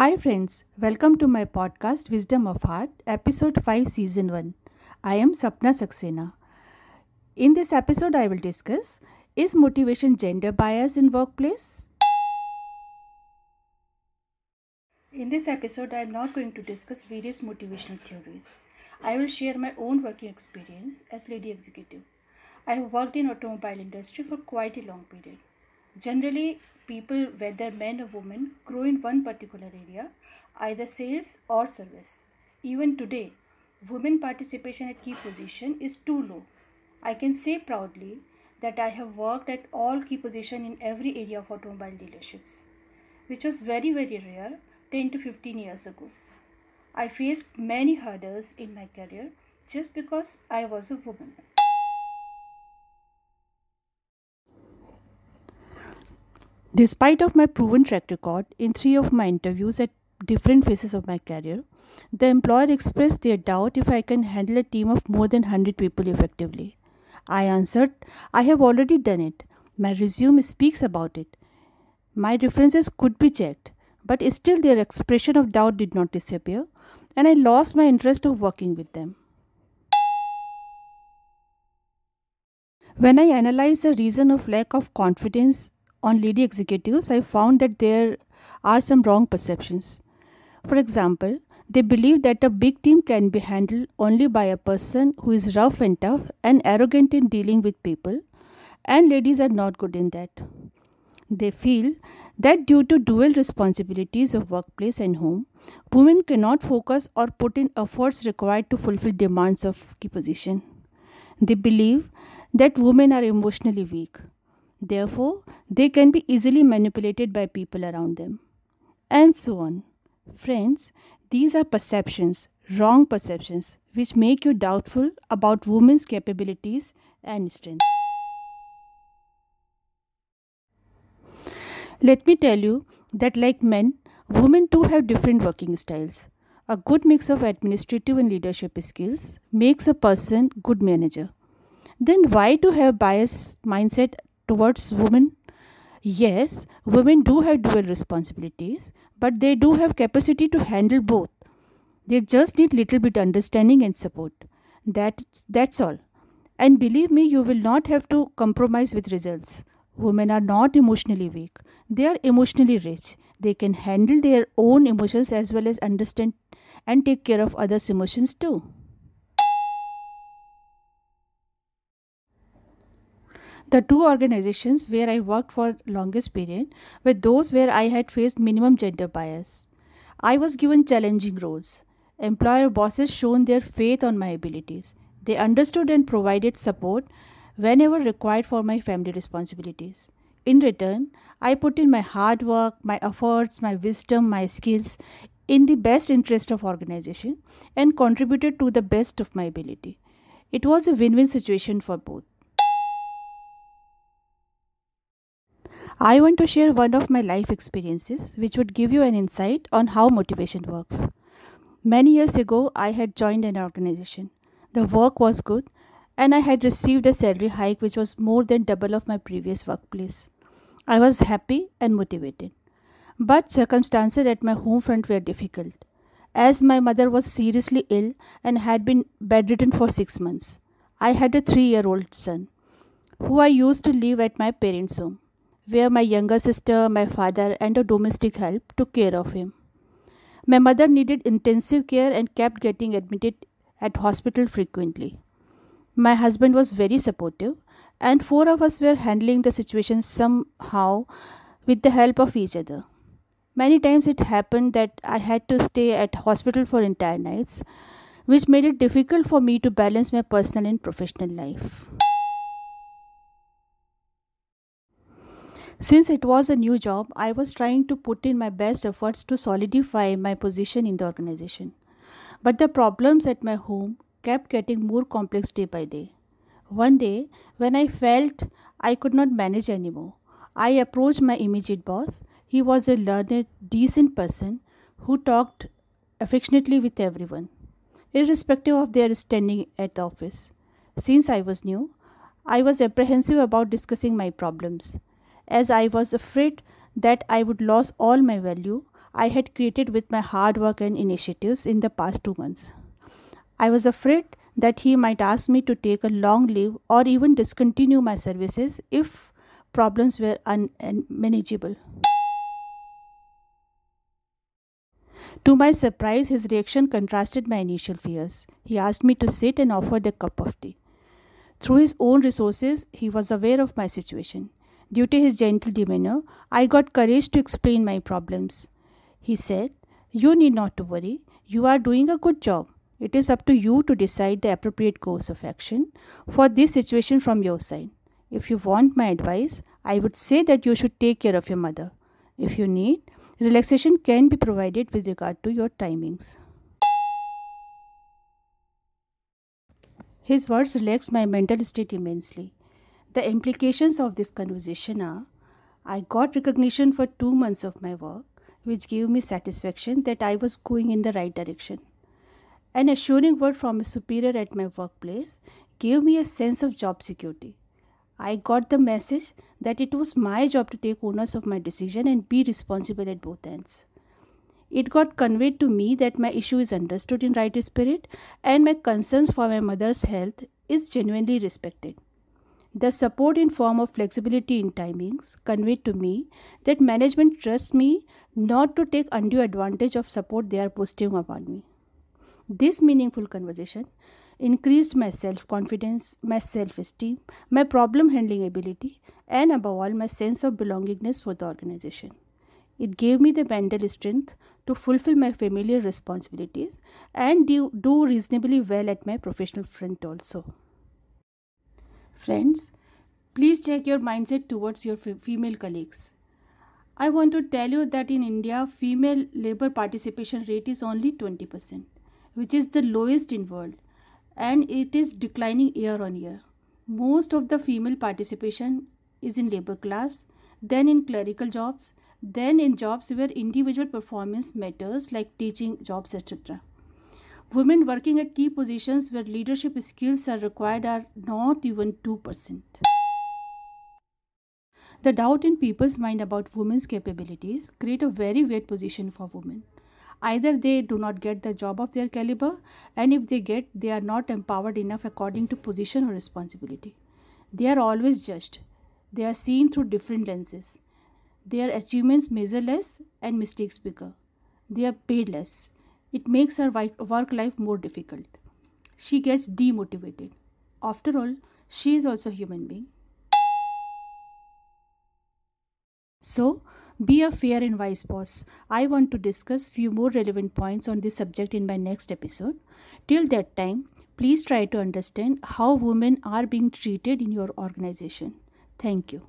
Hi, friends. Welcome to my podcast, Wisdom of Heart, episode 5, season 1. I am Sapna Saxena. In this episode, I will discuss Is motivation gender bias in workplace? In this episode, I am not going to discuss various motivational theories. I will share my own working experience as lady executive. I have worked in automobile industry for quite a long period. Generally, people, whether men or women, grow in one particular area, either sales or service. Even today, women participation at key position is too low. I can say proudly that I have worked at all key position in every area of automobile dealerships, which was very very rare 10 to 15 years ago. I faced many hurdles in my career just because I was a woman. Despite of my proven track record in three of my interviews at different phases of my career, the employer expressed their doubt if I can handle a team of more than 100 people effectively. I answered, I have already done it. My resume speaks about it. My references could be checked, but still their expression of doubt did not disappear, and I lost my interest of working with them. When I analyzed the reason of lack of confidence on lady executives, I found that there are some wrong perceptions. For example, they believe that a big team can be handled only by a person who is rough and tough and arrogant in dealing with people, and ladies are not good in that. They feel that due to dual responsibilities of workplace and home, women cannot focus or put in efforts required to fulfill demands of key position. They believe that women are emotionally weak Therefore, they can be easily manipulated by people around them. And so on. Friends, these are perceptions, wrong perceptions, which make you doubtful about women's capabilities and strength. Let me tell you that, like men, women too have different working styles. A good mix of administrative and leadership skills makes a person good manager. Then why to have bias mindset towards women yes women do have dual responsibilities but they do have capacity to handle both. They just need little bit understanding and support. That's that's all. And believe me you will not have to compromise with results. Women are not emotionally weak. They are emotionally rich. They can handle their own emotions as well as understand and take care of others emotions too The two organizations where I worked for longest period were those where I had faced minimum gender bias. I was given challenging roles. Employer bosses shown their faith on my abilities. They understood and provided support whenever required for my family responsibilities. In return, I put in my hard work, my efforts, my wisdom, my skills in the best interest of organization and contributed to the best of my ability. It was a win-win situation for both. I want to share one of my life experiences which would give you an insight on how motivation works. Many years ago, I had joined an organization. The work was good, and I had received a salary hike which was more than double of my previous workplace. I was happy and motivated. But circumstances at my home front were difficult, as my mother was seriously ill and had been bedridden for six months. I had a three year old son, who I used to live at my parents' home where my younger sister, my father, and a domestic help took care of him. My mother needed intensive care and kept getting admitted at hospital frequently. My husband was very supportive, and four of us were handling the situation somehow with the help of each other. Many times it happened that I had to stay at hospital for entire nights, which made it difficult for me to balance my personal and professional life. Since it was a new job, I was trying to put in my best efforts to solidify my position in the organization. But the problems at my home kept getting more complex day by day. One day, when I felt I could not manage anymore, I approached my immediate boss. He was a learned, decent person who talked affectionately with everyone, irrespective of their standing at the office. Since I was new, I was apprehensive about discussing my problems as I was afraid that I would lose all my value. I had created with my hard work and initiatives in the past two months. I was afraid that he might ask me to take a long leave or even discontinue my services if problems were unmanageable. To my surprise, his reaction contrasted my initial fears. He asked me to sit and offered a cup of tea. Through his own resources, he was aware of my situation. Due to his gentle demeanor, I got courage to explain my problems. He said, You need not to worry. You are doing a good job. It is up to you to decide the appropriate course of action for this situation from your side. If you want my advice, I would say that you should take care of your mother. If you need, relaxation can be provided with regard to your timings. His words relaxed my mental state immensely. The implications of this conversation are I got recognition for two months of my work, which gave me satisfaction that I was going in the right direction. An assuring word from a superior at my workplace gave me a sense of job security. I got the message that it was my job to take ownership of my decision and be responsible at both ends. It got conveyed to me that my issue is understood in right spirit and my concerns for my mother's health is genuinely respected. The support in form of flexibility in timings conveyed to me that management trusts me not to take undue advantage of support they are bestowing upon me. This meaningful conversation increased my self confidence, my self esteem, my problem handling ability, and above all, my sense of belongingness for the organization. It gave me the mental strength to fulfill my familiar responsibilities and do reasonably well at my professional front also. Friends, please check your mindset towards your female colleagues. I want to tell you that in India, female labor participation rate is only 20%, which is the lowest in world and it is declining year on year. Most of the female participation is in labor class, then in clerical jobs, then in jobs where individual performance matters like teaching jobs etc women working at key positions where leadership skills are required are not even 2% the doubt in people's mind about women's capabilities create a very weird position for women. Either they do not get the job of their caliber and if they get they are not empowered enough according to position or responsibility. They are always judged. They are seen through different lenses. Their achievements measure less and mistakes bigger. They are paid less. It makes her work life more difficult. She gets demotivated. After all, she is also a human being. So, be a fair and wise boss. I want to discuss few more relevant points on this subject in my next episode. Till that time, please try to understand how women are being treated in your organization. Thank you.